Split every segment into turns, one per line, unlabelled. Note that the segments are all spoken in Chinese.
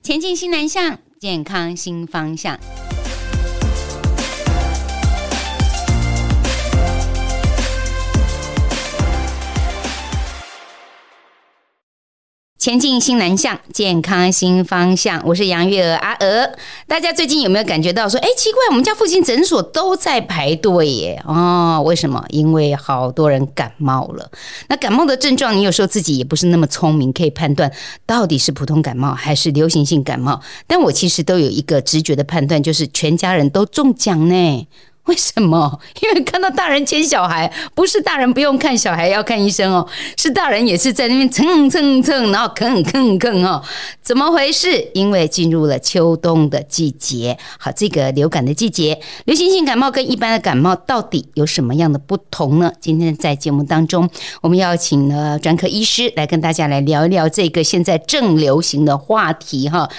前进新南向，健康新方向。前进新南向，健康新方向。我是杨月娥阿娥。大家最近有没有感觉到说，哎，奇怪，我们家附近诊所都在排队耶？哦，为什么？因为好多人感冒了。那感冒的症状，你有时候自己也不是那么聪明，可以判断到底是普通感冒还是流行性感冒。但我其实都有一个直觉的判断，就是全家人都中奖呢。为什么？因为看到大人牵小孩，不是大人不用看，小孩要看医生哦，是大人也是在那边蹭蹭蹭，然后吭吭吭哦，怎么回事？因为进入了秋冬的季节，好，这个流感的季节，流行性感冒跟一般的感冒到底有什么样的不同呢？今天在节目当中，我们邀请了专科医师来跟大家来聊一聊这个现在正流行的话题哈，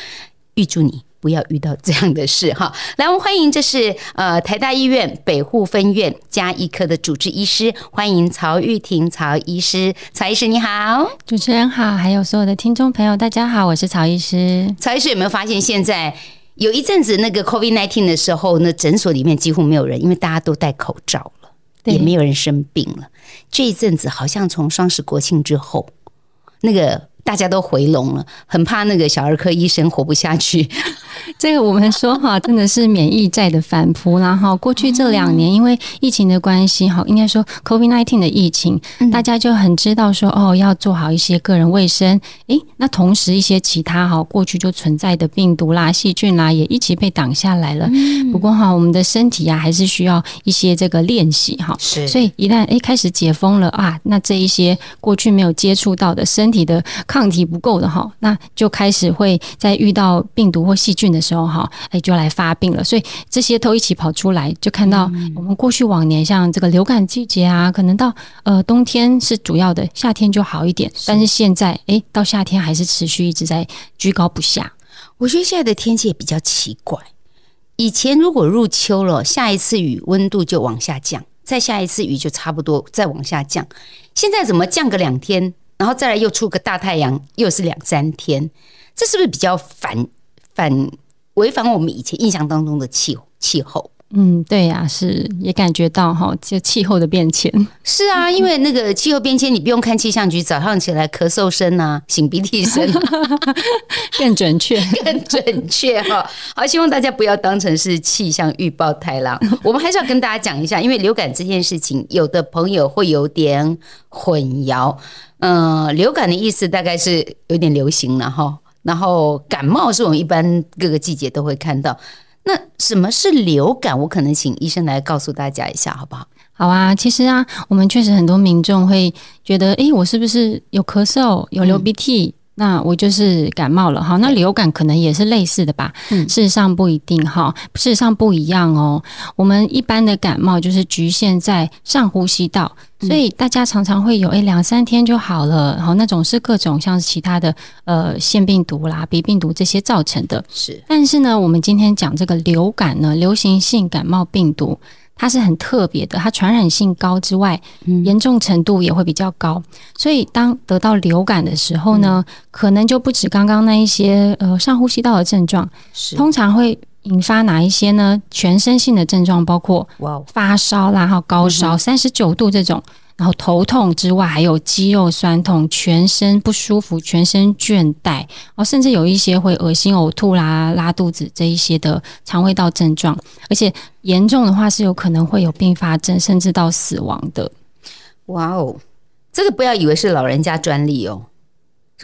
预祝你。不要遇到这样的事哈！来，我们欢迎，这是呃台大医院北护分院加医科的主治医师，欢迎曹玉婷曹医师。曹医师你好，
主持人好，还有所有的听众朋友，大家好，我是曹医师。
曹医师有没有发现，现在有一阵子那个 COVID nineteen 的时候，那诊所里面几乎没有人，因为大家都戴口罩了，也没有人生病了。这一阵子好像从双十国庆之后，那个。大家都回笼了，很怕那个小儿科医生活不下去。
这个我们说哈，真的是免疫债的反扑。然后过去这两年，因为疫情的关系，哈，应该说 COVID-19 的疫情，大家就很知道说哦，要做好一些个人卫生。诶，那同时一些其他哈，过去就存在的病毒啦、细菌啦，也一起被挡下来了。不过哈，我们的身体呀，还是需要一些这个练习哈。是。所以一旦诶开始解封了啊，那这一些过去没有接触到的身体的。抗体不够的哈，那就开始会在遇到病毒或细菌的时候哈，哎，就来发病了。所以这些都一起跑出来，就看到我们过去往年像这个流感季节啊，可能到呃冬天是主要的，夏天就好一点。但是现在哎，到夏天还是持续一直在居高不下。
我觉得现在的天气也比较奇怪。以前如果入秋了，下一次雨温度就往下降，再下一次雨就差不多再往下降。现在怎么降个两天？然后再来又出个大太阳，又是两三天，这是不是比较反反违反我们以前印象当中的气气候？
嗯，对呀、啊，是也感觉到哈，就气候的变迁。
是啊，因为那个气候变迁，你不用看气象局，早上起来咳嗽声啊，擤鼻涕声，
更准确，
更准确哈。好，希望大家不要当成是气象预报太郎。我们还是要跟大家讲一下，因为流感这件事情，有的朋友会有点混淆。嗯、呃，流感的意思大概是有点流行了哈。然后感冒是我们一般各个季节都会看到。那什么是流感？我可能请医生来告诉大家一下，好不好？
好啊，其实啊，我们确实很多民众会觉得，诶，我是不是有咳嗽、有流鼻涕？嗯、那我就是感冒了哈。那流感可能也是类似的吧？嗯，事实上不一定哈，事实上不一样哦。我们一般的感冒就是局限在上呼吸道。所以大家常常会有诶两三天就好了，然后那种是各种像是其他的呃腺病毒啦、鼻病毒这些造成的。是，但是呢，我们今天讲这个流感呢，流行性感冒病毒，它是很特别的，它传染性高之外，严重程度也会比较高。所以当得到流感的时候呢，可能就不止刚刚那一些呃上呼吸道的症状，是通常会。引发哪一些呢？全身性的症状包括发烧啦，然后高烧三十九度这种，然后头痛之外，还有肌肉酸痛、全身不舒服、全身倦怠，哦，甚至有一些会恶心、呕吐啦、拉肚子这一些的肠胃道症状，而且严重的话是有可能会有并发症，甚至到死亡的。
哇哦，这个不要以为是老人家专利哦，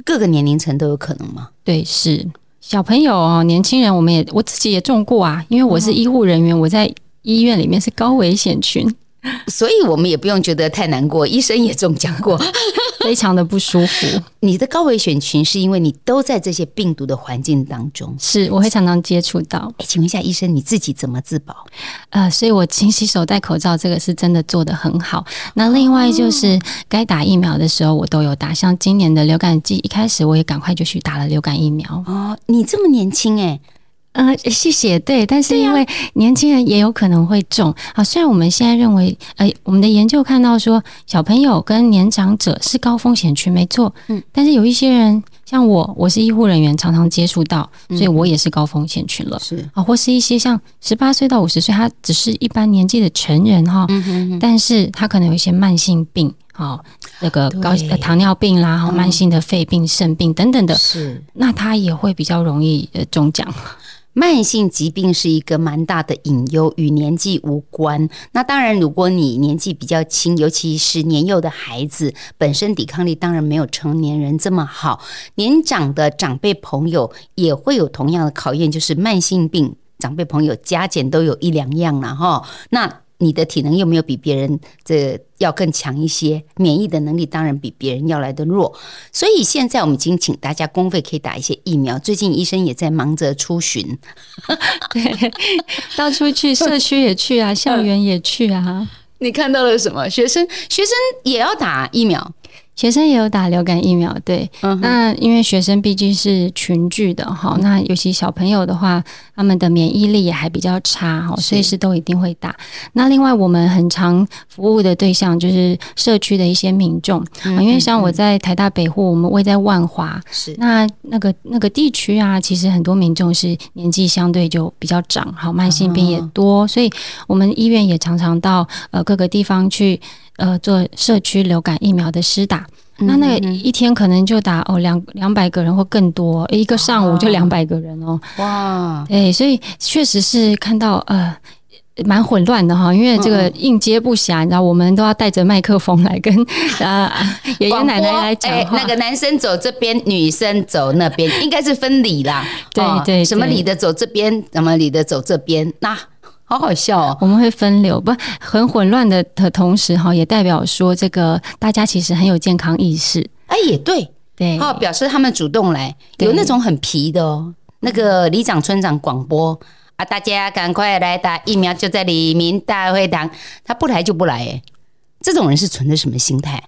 各个年龄层都有可能吗？
对，是。小朋友哦，年轻人，我们也我自己也中过啊，因为我是医护人员，我在医院里面是高危险群。
所以我们也不用觉得太难过，医生也中奖过，
非常的不舒服。
你的高危选群是因为你都在这些病毒的环境当中，
是我会常常接触到。
哎，请问一下医生，你自己怎么自保？
呃，所以我勤洗手、戴口罩，这个是真的做得很好。那另外就是该打疫苗的时候，我都有打。像今年的流感季一开始，我也赶快就去打了流感疫苗。
哦，你这么年轻哎。
呃，谢谢。对，但是因为年轻人也有可能会中。啊，虽然我们现在认为，呃，我们的研究看到说，小朋友跟年长者是高风险群，没错。嗯，但是有一些人。像我，我是医护人员，常常接触到，所以我也是高风险群了。
是
啊，或是一些像十八岁到五十岁，他只是一般年纪的成人哈，但是他可能有一些慢性病，哈，那个高糖尿病啦，哈，慢性的肺病、肾病等等的，
是，
那他也会比较容易呃中奖。
慢性疾病是一个蛮大的隐忧，与年纪无关。那当然，如果你年纪比较轻，尤其是年幼的孩子，本身抵抗力当然没有成年人这么好。年长的长辈朋友也会有同样的考验，就是慢性病，长辈朋友加减都有一两样了哈。那你的体能又没有比别人这要更强一些，免疫的能力当然比别人要来得弱，所以现在我们已经请大家公费可以打一些疫苗。最近医生也在忙着出巡，
对，到处去，社区也去啊，校园也去啊。
你看到了什么？学生，学生也要打疫苗。
学生也有打流感疫苗，对，嗯、那因为学生毕竟是群聚的哈，嗯、那尤其小朋友的话，他们的免疫力也还比较差哈，所以是都一定会打。那另外我们很常服务的对象就是社区的一些民众，嗯、因为像我在台大北护，我们位在万华，是。那那个那个地区啊，其实很多民众是年纪相对就比较长，好，慢性病也多，嗯、所以我们医院也常常到呃各个地方去。呃，做社区流感疫苗的施打，嗯、那那个一天可能就打哦两两百个人或更多，一个上午就两百个人哦。哇，对，所以确实是看到呃蛮混乱的哈，因为这个应接不暇，你知道，我们都要带着麦克风来跟啊 爷爷奶奶来讲话、欸。那个男生走这边，女生走那边，应该是分礼啦。对，对对，什么礼的走这边，什么礼的走这边，那。好好笑哦！我们会分流，不很混乱的的同时哈，也代表说这个大家其实很有健康意识。哎，也对对，好表示他们主动来，有那种很皮的哦。那个里长村长广播啊，大家赶快来打疫苗，就在里民大会堂。他不来就不来，哎，这种人是存着什么心态？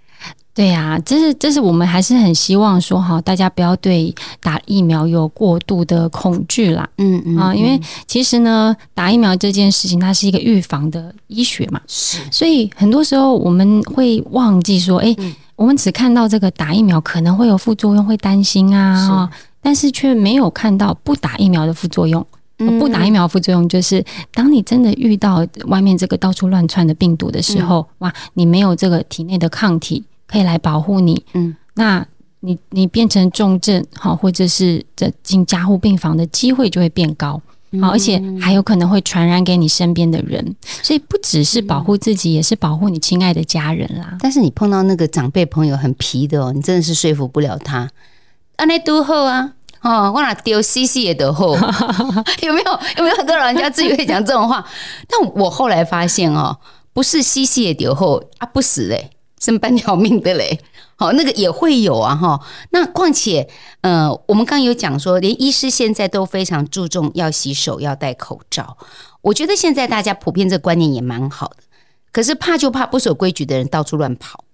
对呀、啊，这是这是我们还是很希望说哈，大家不要对打疫苗有过度的恐惧啦。嗯嗯啊，因为其实呢，打疫苗这件事情它是一个预防的医学嘛，是，所以很多时候我们会忘记说，哎，我们只看到这个打疫苗可能会有副作用，会担心啊，是但是却没有看到不打疫苗的副作用。不打疫苗副作用就是，当你真的遇到外面这个到处乱窜的病毒的时候，哇，你没有这个体内的抗体。可以来保护你，嗯，那你你变成重症好，或者是这进加护病房的机会就会变高，好，而且还有可能会传染给你身边的人，所以不只是保护自己，也是保护你亲爱的家人啦。但是你碰到那个长辈朋友很皮的哦，你真的是说服不了他。啊，那都后啊，哦，我哪丢西西也得后，有没有？有没有很多老人家自己会讲这种话？但我后来发现哦，不是西西也丢后啊，不死嘞。剩半条命的嘞，好，那个也会有啊，哈。那况且，呃，我们刚有讲说，连医师现在都非常注重要洗手、要戴口罩。我觉得现在大家普遍这观念也蛮好的，可是怕就怕不守规矩的人到处乱跑。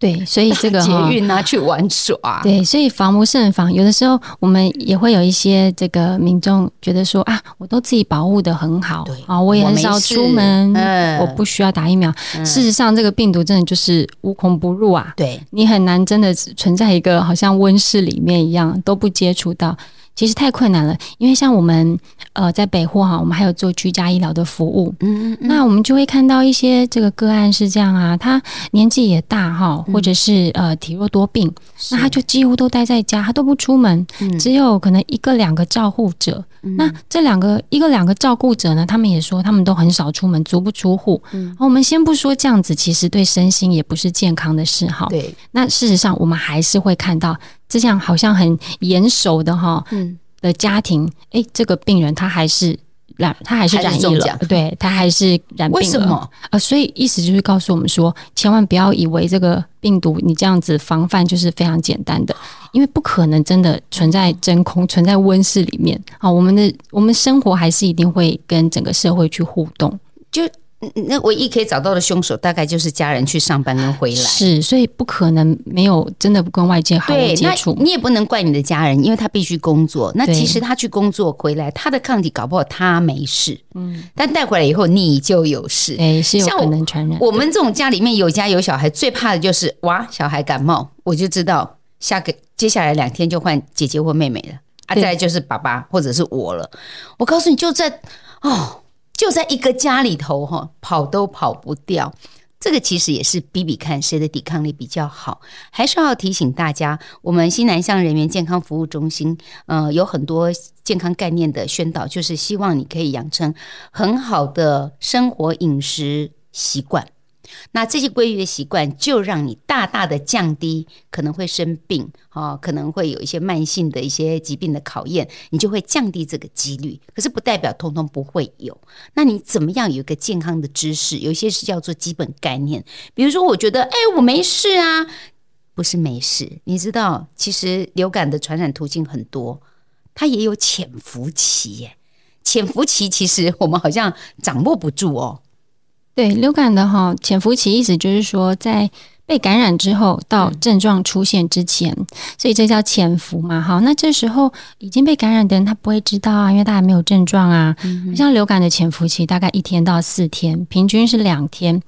对，所以这个捷运拿去玩耍。对，所以防不胜防。有的时候我们也会有一些这个民众觉得说啊，我都自己保护的很好，啊，我也很少出门，我不需要打疫苗。事实上，这个病毒真的就是无孔不入啊。对，你很难真的存在一个好像温室里面一样都不接触到。其实太困难了，因为像我们呃在北护哈，我们还有做居家医疗的服务，嗯嗯，那我们就会看到一些这个个案是这样啊，他年纪也大哈，或者是呃体弱多病，那他就几乎都待在家，他都不出门，只有可能一个两个照护者。那这两个一个两个照顾者呢，他们也说他们都很少出门，足不出户。嗯，我们先不说这样子，其实对身心也不是健康的事哈。对，那事实上我们还是会看到。这样好像很严守的哈，嗯，的家庭，哎，这个病人他还是染，他还是染疫了，对，他还是染病了。为什么？呃，所以意思就是告诉我们说，千万不要以为这个病毒你这样子防范就是非常简单的，因为不可能真的存在真空，存在温室里面啊。我们的我们生活还是一定会跟整个社会去互动，就。那唯一可以找到的凶手，大概就是家人去上班跟回来。是，所以不可能没有真的跟外界好接触。你也不能怪你的家人，因为他必须工作。那其实他去工作回来，他的抗体搞不好他没事，嗯，但带回来以后你就有事。哎，是有可能传染。我们这种家里面有家有小孩，最怕的就是哇，小孩感冒，我就知道
下个接下来两天就换姐姐或妹妹了啊，再来就是爸爸或者是我了。我告诉你，就在哦，就在一个家里头哈，跑都跑不掉。这个其实也是比比看谁的抵抗力比较好，还是要提醒大家，我们西南向人员健康服务中心，呃，有很多健康概念的宣导，就是希望你可以养成很好的生活饮食习惯。那这些规律的习惯，就让你大大的降低可能会生病，哦，可能会有一些慢性的一些疾病的考验，你就会降低这个几率。可是不代表通通不会有。那你怎么样有一个健康的知识？有些是叫做基本概念，比如说，我觉得，哎，我没事啊，不是没事。你知道，其实流感的传染途径很多，它也有潜伏期耶。潜伏期其实我们好像掌握不住哦。
对流感的哈潜伏期，意思就是说，在被感染之后到症状出现之前，所以这叫潜伏嘛。好，那这时候已经被感染的人他不会知道啊，因为大家没有症状啊。像流感的潜伏期大概一天到四天，平均是两天。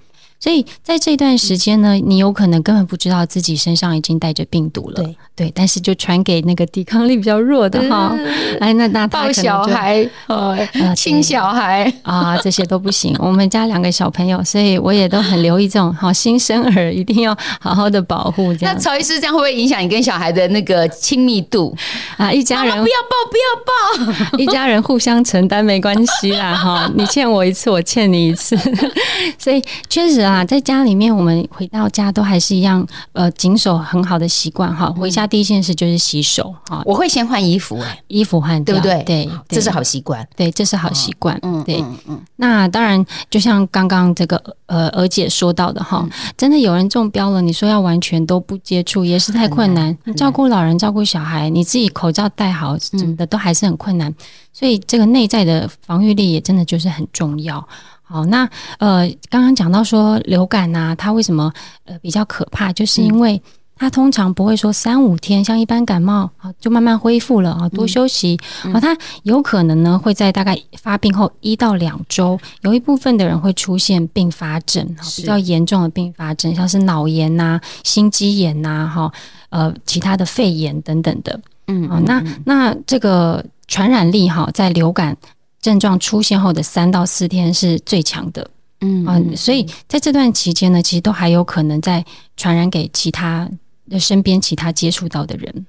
所以在这段时间呢，你有可能根本不知道自己身上已经带着病毒了。对对，但是就传给那个抵抗力比较弱的哈。哎，那那抱
小孩、呃亲小孩
啊，这些都不行。我们家两个小朋友，所以我也都很留意这种好新生儿，一定要好好的保护。这样，
那曹医师这样会不会影响你跟小孩的那个亲密度
啊？一家人不
要抱，不要抱，
一家人互相承担没关系啦哈。你欠我一次，我欠你一次，所以确实啊。啊，在家里面，我们回到家都还是一样，呃，谨守很好的习惯哈。回家第一件事就是洗手哈。
我会先换衣服，哎，
衣服换掉，
对不对？
对，
这是好习惯。
对，这是好习惯。
嗯，
对，
嗯嗯。
那当然，就像刚刚这个呃娥姐说到的哈，真的有人中标了，你说要完全都不接触也是太困难。照顾老人、照顾小孩，你自己口罩戴好什么的都还是很困难。所以这个内在的防御力也真的就是很重要。好，那呃，刚刚讲到说流感呐、啊，它为什么呃比较可怕？就是因为它通常不会说三五天，像一般感冒啊就慢慢恢复了啊，多休息啊，它有可能呢会在大概发病后一到两周，有一部分的人会出现并发症，比较严重的并发症，像是脑炎呐、心肌炎呐，哈呃其他的肺炎等等的。嗯，好，那那这个传染力哈，在流感。症状出现后的三到四天是最强的，嗯啊，所以在这段期间呢，其实都还有可能在传染给其他的身边其他接触到的人。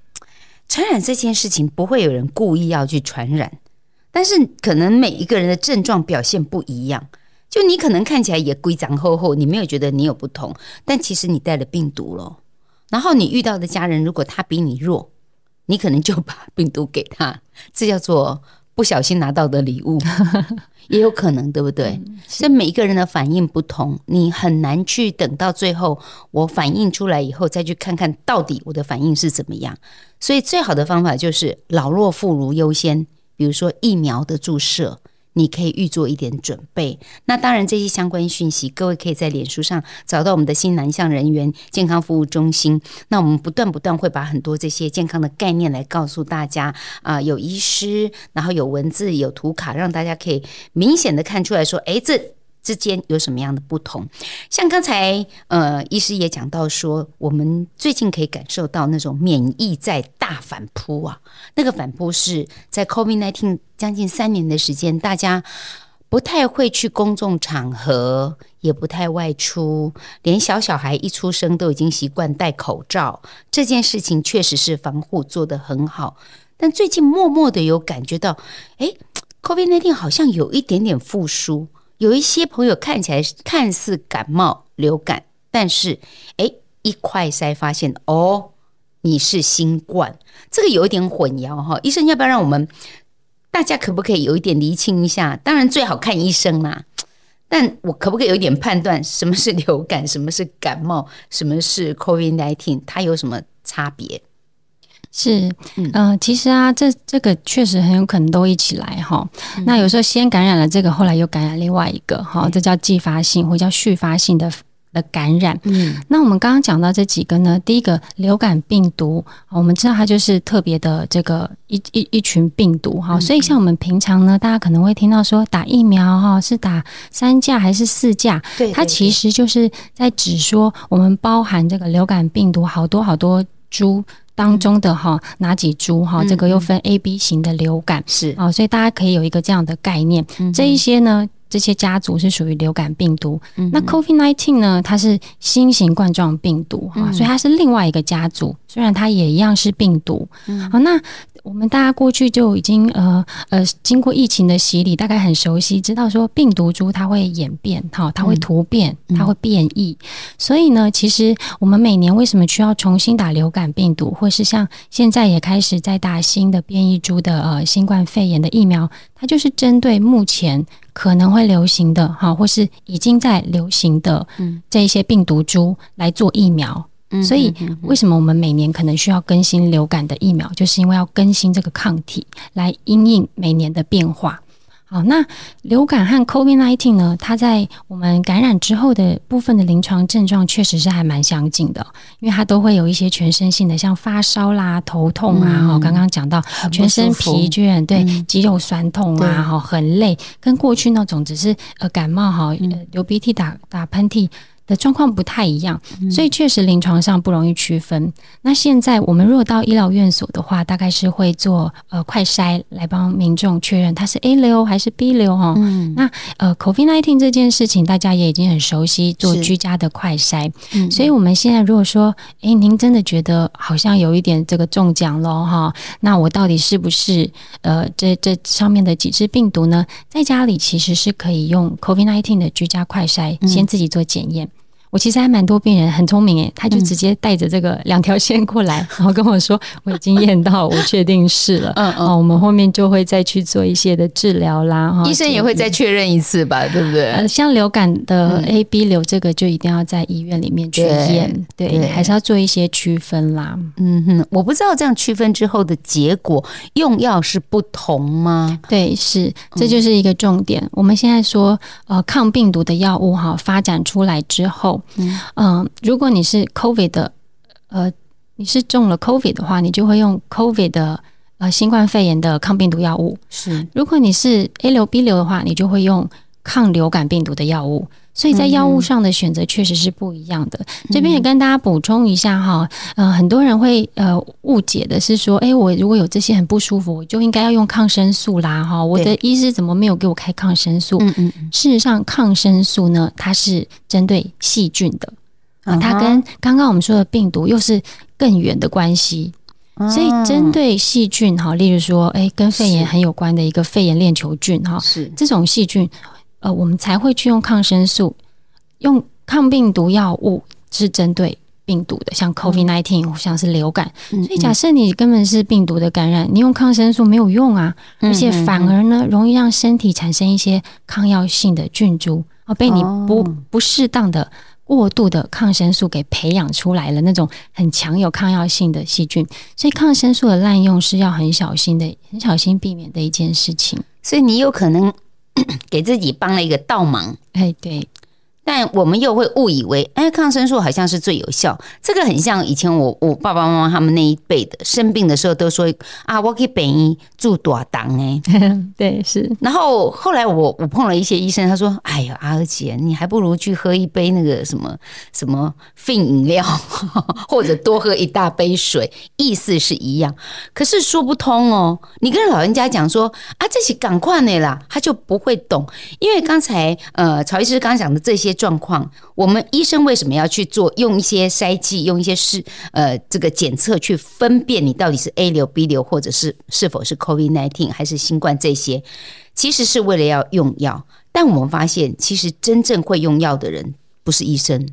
传染这件事情不会有人故意要去传染，但是可能每一个人的症状表现不一样。就你可能看起来也规张厚厚，你没有觉得你有不同，但其实你带了病毒了。然后你遇到的家人如果他比你弱，你可能就把病毒给他，这叫做。不小心拿到的礼物 也有可能，对不对？所以每一个人的反应不同，你很难去等到最后我反应出来以后再去看看到底我的反应是怎么样。所以最好的方法就是老弱妇孺优先，比如说疫苗的注射。你可以预做一点准备。那当然，这些相关讯息，各位可以在脸书上找到我们的新南向人员健康服务中心。那我们不断不断会把很多这些健康的概念来告诉大家啊、有医师，然后有文字，有图卡，让大家可以明显的看出来说，哎，这。之间有什么样的不同？像刚才呃，医师也讲到说，我们最近可以感受到那种免疫在大反扑啊。那个反扑是在 COVID-19 将近三年的时间，大家不太会去公众场合，也不太外出，连小小孩一出生都已经习惯戴口罩。这件事情确实是防护做得很好，但最近默默的有感觉到，哎，COVID-19 好像有一点点复苏。有一些朋友看起来看似感冒流感，但是哎，一快筛发现哦，你是新冠，这个有一点混淆哈。医生要不要让我们大家可不可以有一点厘清一下？当然最好看医生啦，但我可不可以有一点判断，什么是流感，什么是感冒，什么是 COVID-19，它有什么差别？
是，嗯、呃，其实啊，这这个确实很有可能都一起来哈。嗯、那有时候先感染了这个，后来又感染另外一个哈，这叫继发性或叫续发性的的感染。嗯，那我们刚刚讲到这几个呢，第一个流感病毒，我们知道它就是特别的这个一一一群病毒哈。所以像我们平常呢，大家可能会听到说打疫苗哈，是打三价还是四价？对，它其实就是在指说我们包含这个流感病毒好多好多株。当中的哈哪几株哈，这个又分 A、B 型的流感。
是。
啊，所以大家可以有一个这样的概念。这一些呢，这些家族是属于流感病毒。那 COVID-19 呢，它是新型冠状病毒哈，所以它是另外一个家族，虽然它也一样是病毒。好，那。我们大家过去就已经呃呃经过疫情的洗礼，大概很熟悉，知道说病毒株它会演变，哈，它会突变，它会变异。所以呢，其实我们每年为什么需要重新打流感病毒，或是像现在也开始在打新的变异株的呃新冠肺炎的疫苗，它就是针对目前可能会流行的哈，或是已经在流行的这一些病毒株来做疫苗。所以，为什么我们每年可能需要更新流感的疫苗？就是因为要更新这个抗体，来因应每年的变化。好，那流感和 COVID-19 呢？它在我们感染之后的部分的临床症状，确实是还蛮相近的，因为它都会有一些全身性的，像发烧啦、头痛啊。哈、嗯，刚刚讲到全身疲倦，对，肌肉酸痛啊，哈，很累，跟过去那种只是呃感冒哈，流鼻涕、打打喷嚏。的状况不太一样，所以确实临床上不容易区分。嗯、那现在我们如果到医疗院所的话，大概是会做呃快筛来帮民众确认它是 A 流还是 B 流哈。嗯、那呃 COVID-19 这件事情大家也已经很熟悉，做居家的快筛。嗯、所以我们现在如果说，诶，您真的觉得好像有一点这个中奖了哈，那我到底是不是呃这这上面的几只病毒呢？在家里其实是可以用 COVID-19 的居家快筛，先自己做检验。嗯我其实还蛮多病人很聪明诶，他就直接带着这个两条线过来，然后跟我说我已经验到，我确定是了。嗯嗯，我们后面就会再去做一些的治疗啦。
哈医生也会再确认一次吧，对不对？
呃，像流感的 A、B 流这个就一定要在医院里面去验，对，还是要做一些区分啦。
嗯哼，我不知道这样区分之后的结果用药是不同吗？
对，是，这就是一个重点。我们现在说呃抗病毒的药物哈发展出来之后。嗯、呃，如果你是 COVID 的，呃，你是中了 COVID 的话，你就会用 COVID 的呃新冠肺炎的抗病毒药物。是，如果你是 A 流 B 流的话，你就会用抗流感病毒的药物。所以在药物上的选择确实是不一样的。嗯、这边也跟大家补充一下哈，呃，很多人会呃误解的是说，诶，我如果有这些很不舒服，我就应该要用抗生素啦哈。我的医师怎么没有给我开抗生素？嗯嗯对。事实上，抗生素呢，它是针对细菌的啊，它跟刚刚我们说的病毒又是更远的关系。所以针对细菌哈，例如说，诶，跟肺炎很有关的一个肺炎链球菌哈，是这种细菌。呃，我们才会去用抗生素，用抗病毒药物是针对病毒的，像 COVID-19，、嗯、像是流感。所以假设你根本是病毒的感染，你用抗生素没有用啊，而且反而呢，容易让身体产生一些抗药性的菌株，啊，被你不不适当的过度的抗生素给培养出来了那种很强有抗药性的细菌。所以抗生素的滥用是要很小心的，很小心避免的一件事情。
所以你有可能。给自己帮了一个倒忙，
哎，对。
但我们又会误以为，哎，抗生素好像是最有效。这个很像以前我我爸爸妈妈他们那一辈的生病的时候都说啊，我可以本医住多档哎，
对，是。
然后后来我我碰了一些医生，他说，哎呀，阿娥姐，你还不如去喝一杯那个什么什么 FIN 饮料，或者多喝一大杯水，意思是一样。可是说不通哦。你跟老人家讲说啊，这些赶快的啦，他就不会懂。因为刚才呃，曹医师刚讲的这些。状况，我们医生为什么要去做？用一些筛剂，用一些试呃这个检测去分辨你到底是 A 流、B 流，或者是是否是 COVID-19 还是新冠这些，其实是为了要用药。但我们发现，其实真正会用药的人不是医生，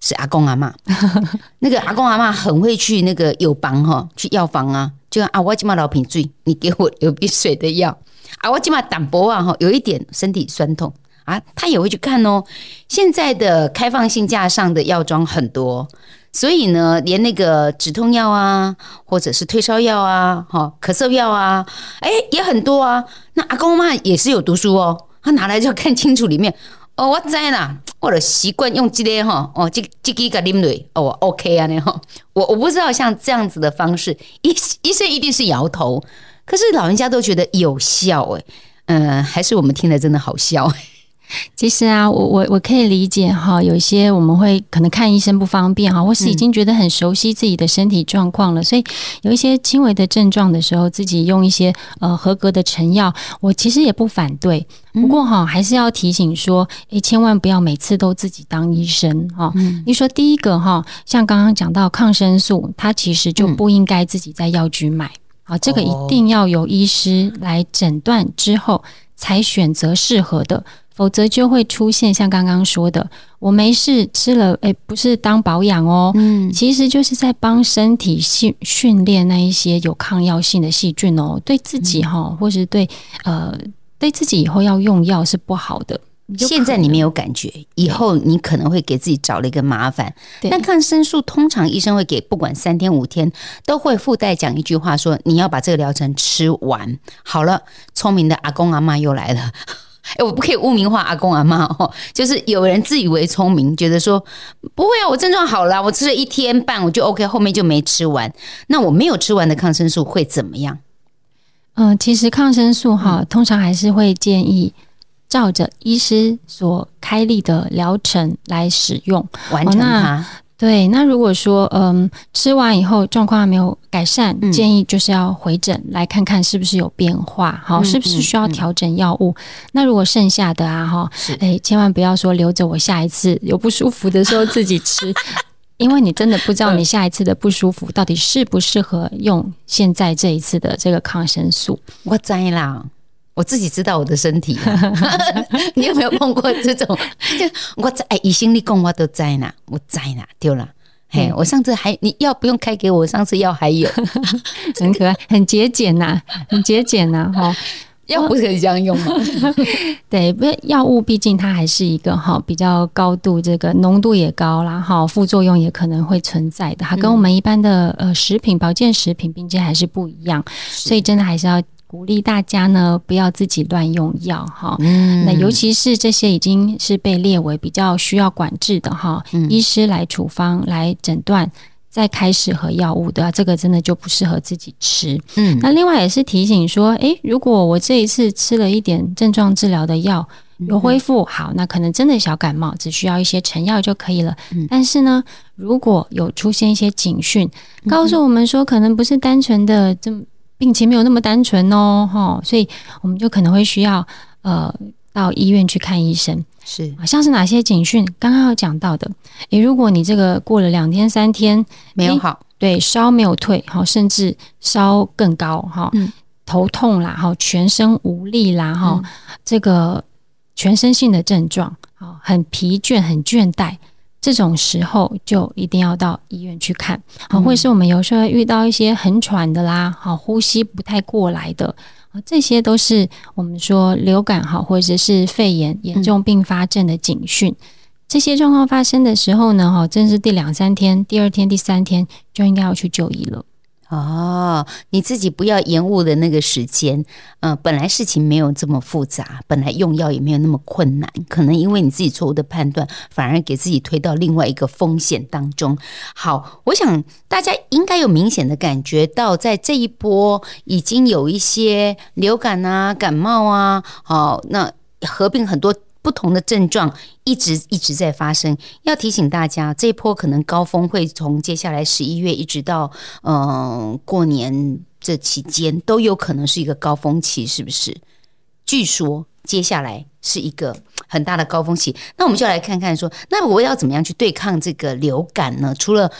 是阿公阿嬷。那个阿公阿妈很会去那个药房哈，去药房啊，就啊，我今嘛老鼻水，你给我流鼻水的药啊，我今嘛胆薄啊哈，有一点身体酸痛。啊，他也会去看哦。现在的开放性架上的药妆很多，所以呢，连那个止痛药啊，或者是退烧药啊，哈，咳嗽药啊，哎，也很多啊。那阿公妈也是有读书哦，他拿来就看清楚里面。哦，我知啦，我的习惯用这个哈，哦，这这几个啉蕊，哦，OK 啊，那哈，我我不知道像这样子的方式，医医生一定是摇头，可是老人家都觉得有效哎，嗯，还是我们听了真的好笑。
其实啊，我我我可以理解哈，有一些我们会可能看医生不方便哈，或是已经觉得很熟悉自己的身体状况了，嗯、所以有一些轻微的症状的时候，自己用一些呃合格的成药，我其实也不反对。不过哈，还是要提醒说，诶，千万不要每次都自己当医生哈。嗯、你说第一个哈，像刚刚讲到抗生素，它其实就不应该自己在药局买啊，这个一定要由医师来诊断之后才选择适合的。否则就会出现像刚刚说的，我没事吃了，诶，不是当保养哦，嗯，其实就是在帮身体训训练那一些有抗药性的细菌哦，对自己哈，或是对呃对自己以后要用药是不好的。
现在你没有感觉，以后你可能会给自己找了一个麻烦。对但抗生素通常医生会给，不管三天五天，都会附带讲一句话说，你要把这个疗程吃完。好了，聪明的阿公阿妈又来了。哎，我不可以污名化阿公阿妈哦，就是有人自以为聪明，觉得说不会啊，我症状好了，我吃了一天半我就 OK，后面就没吃完。那我没有吃完的抗生素会怎么样？
嗯、呃，其实抗生素哈，通常还是会建议照着医师所开立的疗程来使用，
完成它。
对，那如果说嗯吃完以后状况还没有改善，嗯、建议就是要回诊来看看是不是有变化，好、嗯，是不是需要调整药物？那如果剩下的啊哈，哎，千万不要说留着我下一次有不舒服的时候自己吃，因为你真的不知道你下一次的不舒服到底适不适合用现在这一次的这个抗生素。
我知啦。我自己知道我的身体，你有没有碰过这种？就我在哎，医生你讲我都在哪，我在哪丢了。嘿，我上次还你药不用开给我，上次药还有，
很可爱，很节俭呐，很节俭呐，哈，
药不可以这样用吗？
对，不是药物，毕竟它还是一个哈比较高度，这个浓度也高啦，哈，副作用也可能会存在的，它跟我们一般的呃食品保健食品并且还是不一样，所以真的还是要。鼓励大家呢，不要自己乱用药哈。嗯，那尤其是这些已经是被列为比较需要管制的哈，嗯、医师来处方来诊断再开适合药物的，这个真的就不适合自己吃。嗯，那另外也是提醒说，诶、欸，如果我这一次吃了一点症状治疗的药有恢复好，那可能真的小感冒只需要一些成药就可以了。嗯，但是呢，如果有出现一些警讯，告诉我们说可能不是单纯的这么。病情没有那么单纯哦，哈，所以我们就可能会需要呃到医院去看医生，
是，
像是哪些警讯？刚刚有讲到的，诶，如果你这个过了两天三天
没有好，
对，烧没有退，哈，甚至烧更高，哈，嗯，头痛啦，哈，全身无力啦，哈，嗯，这个全身性的症状，啊，很疲倦，很倦怠。这种时候就一定要到医院去看，好，或者是我们有时候遇到一些很喘的啦，好，呼吸不太过来的，这些都是我们说流感好，或者是肺炎严重并发症的警讯。这些状况发生的时候呢，哈，正是第两三天、第二天、第三天就应该要去就医了。
哦，你自己不要延误的那个时间，嗯、本来事情没有这么复杂，本来用药也没有那么困难，可能因为你自己错误的判断，反而给自己推到另外一个风险当中。好，我想大家应该有明显的感觉到，在这一波已经有一些流感啊、感冒啊，好，那合并很多。不同的症状一直一直在发生，要提醒大家，这一波可能高峰会从接下来十一月一直到嗯、过年这期间都有可能是一个高峰期，是不是？据说接下来是一个很大的高峰期，那我们就来看看说，那我要怎么样去对抗这个流感呢？除了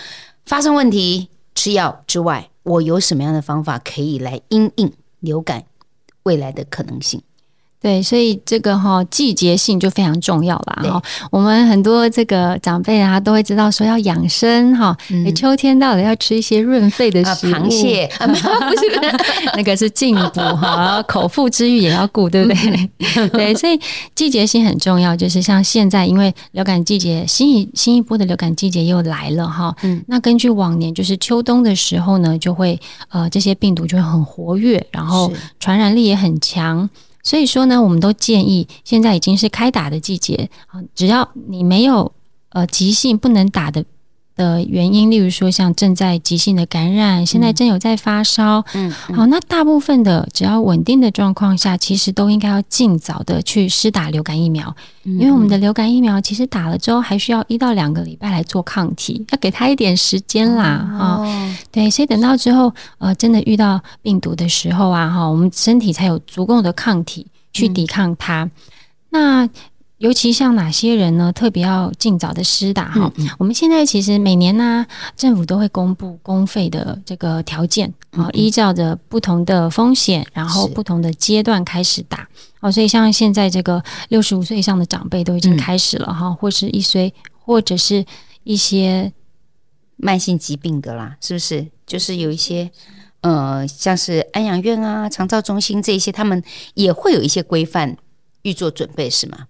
发生问题吃药之外，我有什么样的方法可以来因应流感未来的可能性？
对，所以这个哈季节性就非常重要啦。哈对。我们很多这个长辈啊都会知道说要养生哈，嗯、秋天到了要吃一些润肺的食物，
啊、螃蟹 啊，不是
那个是进补哈，口腹之欲也要顾，对不对？嗯、对，所以季节性很重要，就是像现在因为流感季节，新一新一波的流感季节又来了哈。嗯，那根据往年，就是秋冬的时候呢，就会呃这些病毒就会很活跃，然后传染力也很强。所以说呢，我们都建议，现在已经是开打的季节啊，只要你没有呃急性不能打的的原因，例如说像正在急性的感染，现在正有在发烧，嗯，嗯。好，那大部分的只要稳定的状况下，其实都应该要尽早的去施打流感疫苗，嗯、因为我们的流感疫苗其实打了之后，还需要一到两个礼拜来做抗体，要给他一点时间啦，哈、哦，对，所以等到之后，呃，真的遇到病毒的时候啊，哈，我们身体才有足够的抗体去抵抗它，嗯、那。尤其像哪些人呢？特别要尽早的施打哈。我们现在其实每年呢、啊，政府都会公布公费的这个条件啊，依照着不同的风险，然后不同的阶段开始打哦。所以像现在这个六十五岁以上的长辈都已经开始了哈，嗯、或是一岁，或者是一些
慢性疾病的啦，是不是？就是有一些呃，像是安养院啊、长照中心这一些，他们也会有一些规范预做准备，是吗？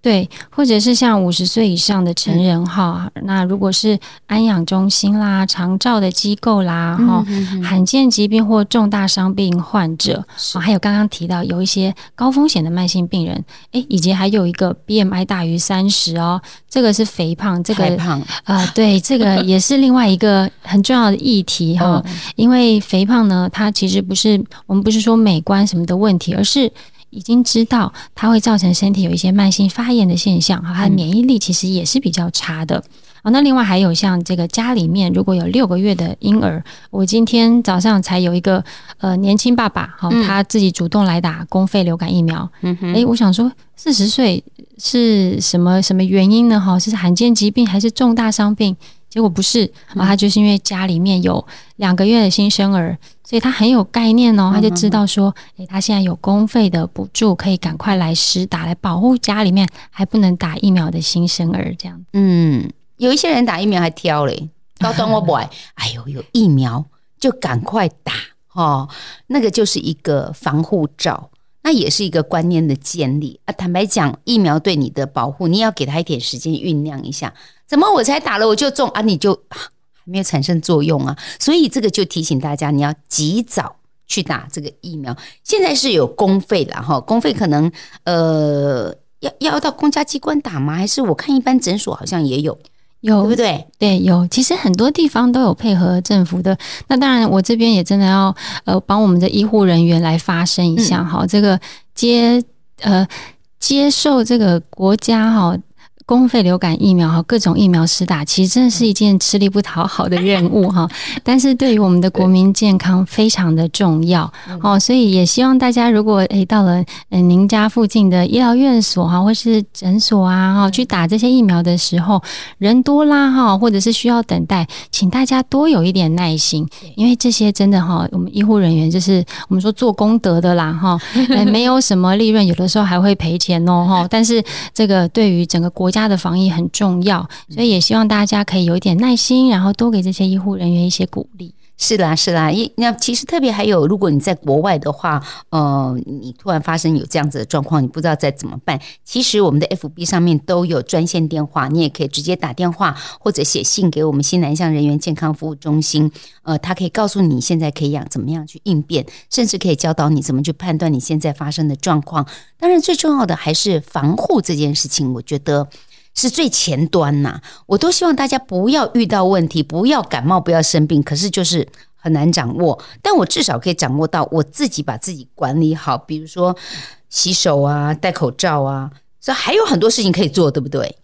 对，或者是像五十岁以上的成人哈，嗯、那如果是安养中心啦、长照的机构啦，哈、罕见疾病或重大伤病患者，啊还有刚刚提到有一些高风险的慢性病人，诶，以及还有一个 BMI 大于三十哦，这个是肥胖，这个
太胖
啊、呃，对，这个 也是另外一个很重要的议题哈，嗯、因为肥胖呢，它其实不是我们不是说美观什么的问题，而是。已经知道它会造成身体有一些慢性发炎的现象，哈，它的免疫力其实也是比较差的。好，那另外还有像这个家里面如果有六个月的婴儿，我今天早上才有一个呃年轻爸爸，哈，他自己主动来打公费流感疫苗。嗯哼，诶，我想说四十岁是什么什么原因呢？哈，是罕见疾病还是重大伤病？结果不是，啊，他就是因为家里面有两个月的新生儿，所以他很有概念哦，他就知道说，诶，他现在有公费的补助，可以赶快来施打，来保护家里面还不能打疫苗的新生儿，这样。
嗯，有一些人打疫苗还挑嘞，高端我不爱，哎呦，有疫苗就赶快打哦，那个就是一个防护罩，那也是一个观念的建立啊。坦白讲，疫苗对你的保护，你要给他一点时间酝酿一下。怎么我才打了我就中啊？你就还没有产生作用啊？所以这个就提醒大家，你要及早去打这个疫苗。现在是有公费了哈，公费可能呃要要到公家机关打吗？还是我看一般诊所好像也有，有对不对？
对，有。其实很多地方都有配合政府的。那当然，我这边也真的要呃帮我们的医护人员来发声一下哈。嗯、这个接呃接受这个国家哈。公费流感疫苗和各种疫苗施打，其实真的是一件吃力不讨好的任务哈。但是对于我们的国民健康非常的重要哦，所以也希望大家如果诶到了嗯您家附近的医疗院所哈，或是诊所啊哈，去打这些疫苗的时候，人多啦哈，或者是需要等待，请大家多有一点耐心，因为这些真的哈，我们医护人员就是我们说做功德的啦哈，没有什么利润，有的时候还会赔钱哦哈。但是这个对于整个国家。家的防疫很重要，所以也希望大家可以有一点耐心，然后多给这些医护人员一些鼓励。
是啦，是啦，一那其实特别还有，如果你在国外的话，呃，你突然发生有这样子的状况，你不知道再怎么办。其实我们的 FB 上面都有专线电话，你也可以直接打电话或者写信给我们新南向人员健康服务中心，呃，他可以告诉你现在可以养怎么样去应变，甚至可以教导你怎么去判断你现在发生的状况。当然，最重要的还是防护这件事情，我觉得。是最前端呐，我都希望大家不要遇到问题，不要感冒，不要生病。可是就是很难掌握，但我至少可以掌握到我自己把自己管理好，比如说洗手啊，戴口罩啊，所以还有很多事情可以做，对不对？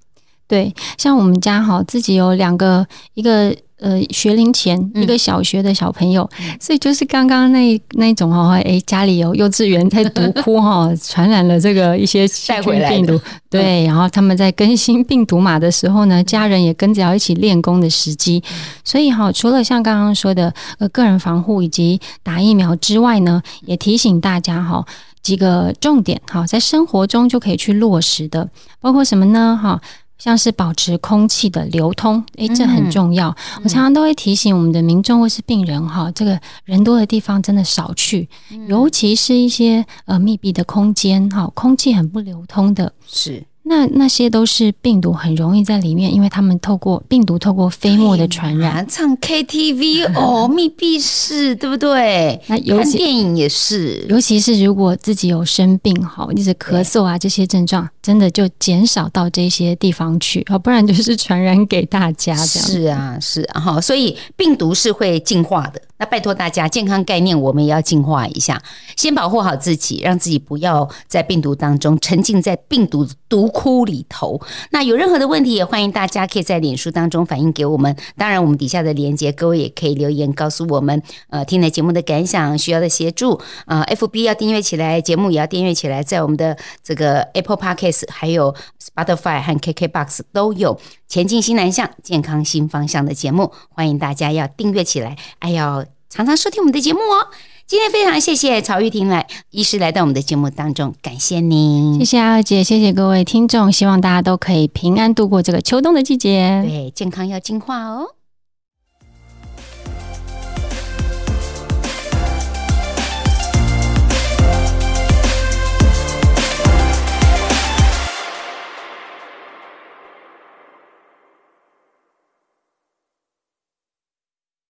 对，像我们家哈，自己有两个，一个。呃，学龄前一个小学的小朋友，嗯、所以就是刚刚那那种哈，哎，家里有幼稚园在读哭哈，传染了这个一些细菌病毒，对，然后他们在更新病毒码的时候呢，家人也跟着要一起练功的时机，所以哈，除了像刚刚说的呃个人防护以及打疫苗之外呢，也提醒大家哈几个重点哈，在生活中就可以去落实的，包括什么呢？哈。像是保持空气的流通，诶，这很重要。嗯、我常常都会提醒我们的民众或是病人哈，这个人多的地方真的少去，嗯、尤其是一些呃密闭的空间哈，空气很不流通的。
是，
那那些都是病毒很容易在里面，因为他们透过病毒透过飞沫的传染，
唱 KTV 哦，密闭式对不对？
那尤其
看电影也是，
尤其是如果自己有生病哈，一直咳嗽啊这些症状，真的就减少到这些地方去，不然就是传染给大家这样。
是啊，是啊，哈，所以病毒是会进化的。拜托大家，健康概念我们也要进化一下，先保护好自己，让自己不要在病毒当中沉浸在病毒毒窟里头。那有任何的问题，也欢迎大家可以在脸书当中反映给我们。当然，我们底下的连接，各位也可以留言告诉我们，呃，听了节目的感想，需要的协助。呃，FB 要订阅起来，节目也要订阅起来，在我们的这个 Apple Podcast、还有 Spotify 和 KKBox 都有前进新南向、健康新方向的节目，欢迎大家要订阅起来。哎呦！常常收听我们的节目哦。今天非常谢谢曹玉婷来医师来到我们的节目当中，感谢您，
谢谢阿姐，谢谢各位听众，希望大家都可以平安度过这个秋冬的季节，
对，健康要进化哦。